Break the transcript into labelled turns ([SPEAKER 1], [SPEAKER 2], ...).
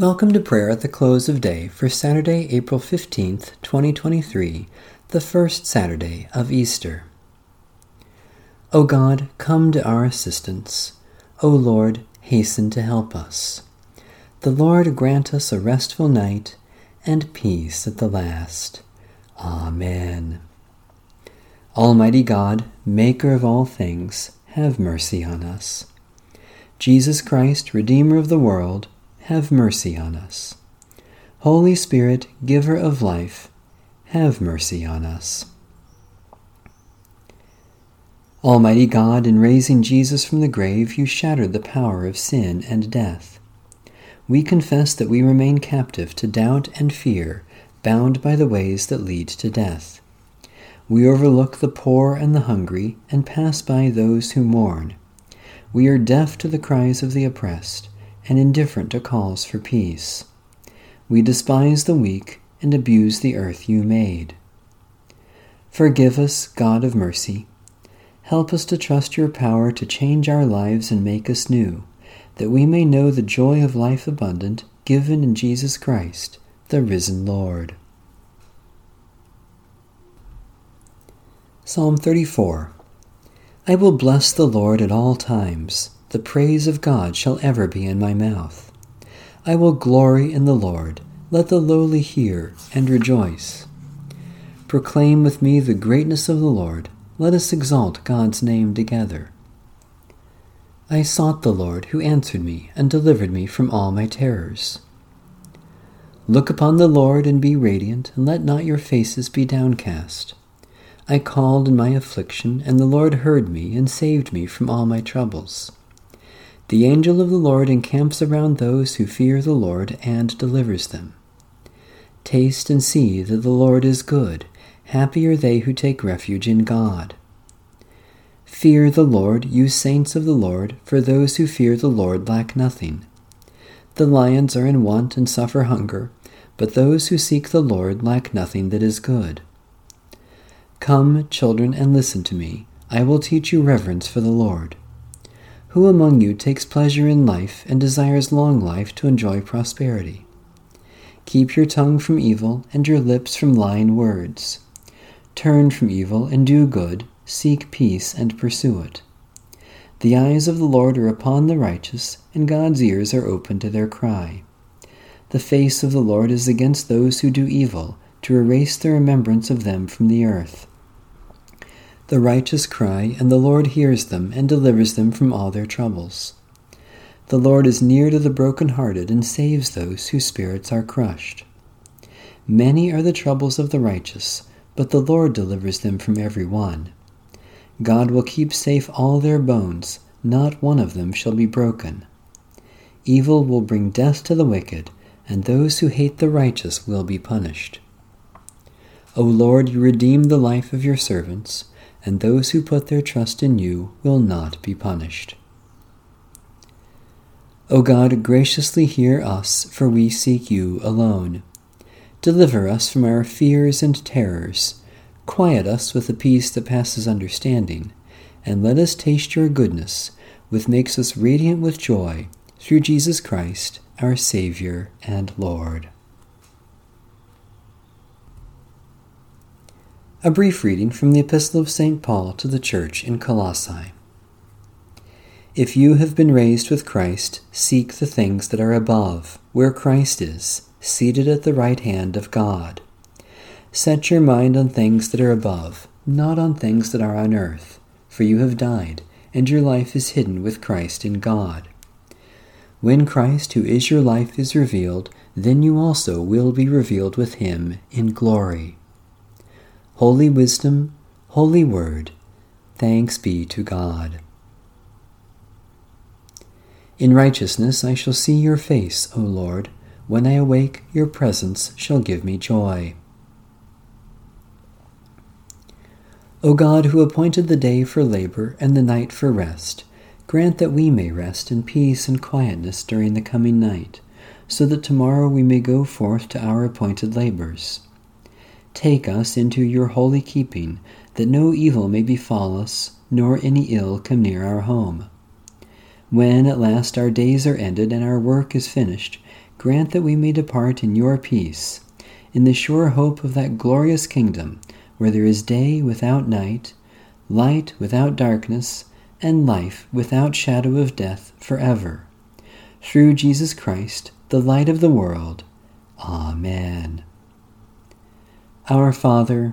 [SPEAKER 1] Welcome to prayer at the close of day for Saturday, April 15th, 2023, the first Saturday of Easter. O God, come to our assistance. O Lord, hasten to help us. The Lord grant us a restful night and peace at the last. Amen. Almighty God, Maker of all things, have mercy on us. Jesus Christ, Redeemer of the world, have mercy on us. Holy Spirit, giver of life, have mercy on us. Almighty God, in raising Jesus from the grave, you shattered the power of sin and death. We confess that we remain captive to doubt and fear, bound by the ways that lead to death. We overlook the poor and the hungry, and pass by those who mourn. We are deaf to the cries of the oppressed and indifferent to calls for peace. We despise the weak and abuse the earth you made. Forgive us, God of mercy. Help us to trust your power to change our lives and make us new, that we may know the joy of life abundant given in Jesus Christ, the risen Lord. Psalm 34 I will bless the Lord at all times. The praise of God shall ever be in my mouth. I will glory in the Lord. Let the lowly hear and rejoice. Proclaim with me the greatness of the Lord. Let us exalt God's name together. I sought the Lord, who answered me and delivered me from all my terrors. Look upon the Lord and be radiant, and let not your faces be downcast. I called in my affliction, and the Lord heard me and saved me from all my troubles. The angel of the Lord encamps around those who fear the Lord and delivers them. Taste and see that the Lord is good. Happy are they who take refuge in God. Fear the Lord, you saints of the Lord, for those who fear the Lord lack nothing. The lions are in want and suffer hunger, but those who seek the Lord lack nothing that is good. Come, children, and listen to me. I will teach you reverence for the Lord. Who among you takes pleasure in life and desires long life to enjoy prosperity? Keep your tongue from evil and your lips from lying words. Turn from evil and do good, seek peace and pursue it. The eyes of the Lord are upon the righteous, and God's ears are open to their cry. The face of the Lord is against those who do evil, to erase the remembrance of them from the earth. The righteous cry, and the Lord hears them and delivers them from all their troubles. The Lord is near to the broken-hearted and saves those whose spirits are crushed. Many are the troubles of the righteous, but the Lord delivers them from every one. God will keep safe all their bones, not one of them shall be broken. Evil will bring death to the wicked, and those who hate the righteous will be punished. O Lord, you redeem the life of your servants and those who put their trust in you will not be punished. O God, graciously hear us, for we seek you alone. Deliver us from our fears and terrors. Quiet us with the peace that passes understanding, and let us taste your goodness, which makes us radiant with joy, through Jesus Christ, our Savior and Lord. A brief reading from the Epistle of St. Paul to the Church in Colossae. If you have been raised with Christ, seek the things that are above, where Christ is, seated at the right hand of God. Set your mind on things that are above, not on things that are on earth, for you have died, and your life is hidden with Christ in God. When Christ, who is your life, is revealed, then you also will be revealed with him in glory. Holy Wisdom, Holy Word, thanks be to God. In righteousness I shall see your face, O Lord. When I awake, your presence shall give me joy. O God, who appointed the day for labor and the night for rest, grant that we may rest in peace and quietness during the coming night, so that tomorrow we may go forth to our appointed labors. Take us into your holy keeping, that no evil may befall us, nor any ill come near our home. When at last our days are ended and our work is finished, grant that we may depart in your peace, in the sure hope of that glorious kingdom where there is day without night, light without darkness, and life without shadow of death forever. Through Jesus Christ, the light of the world. Amen. Our Father,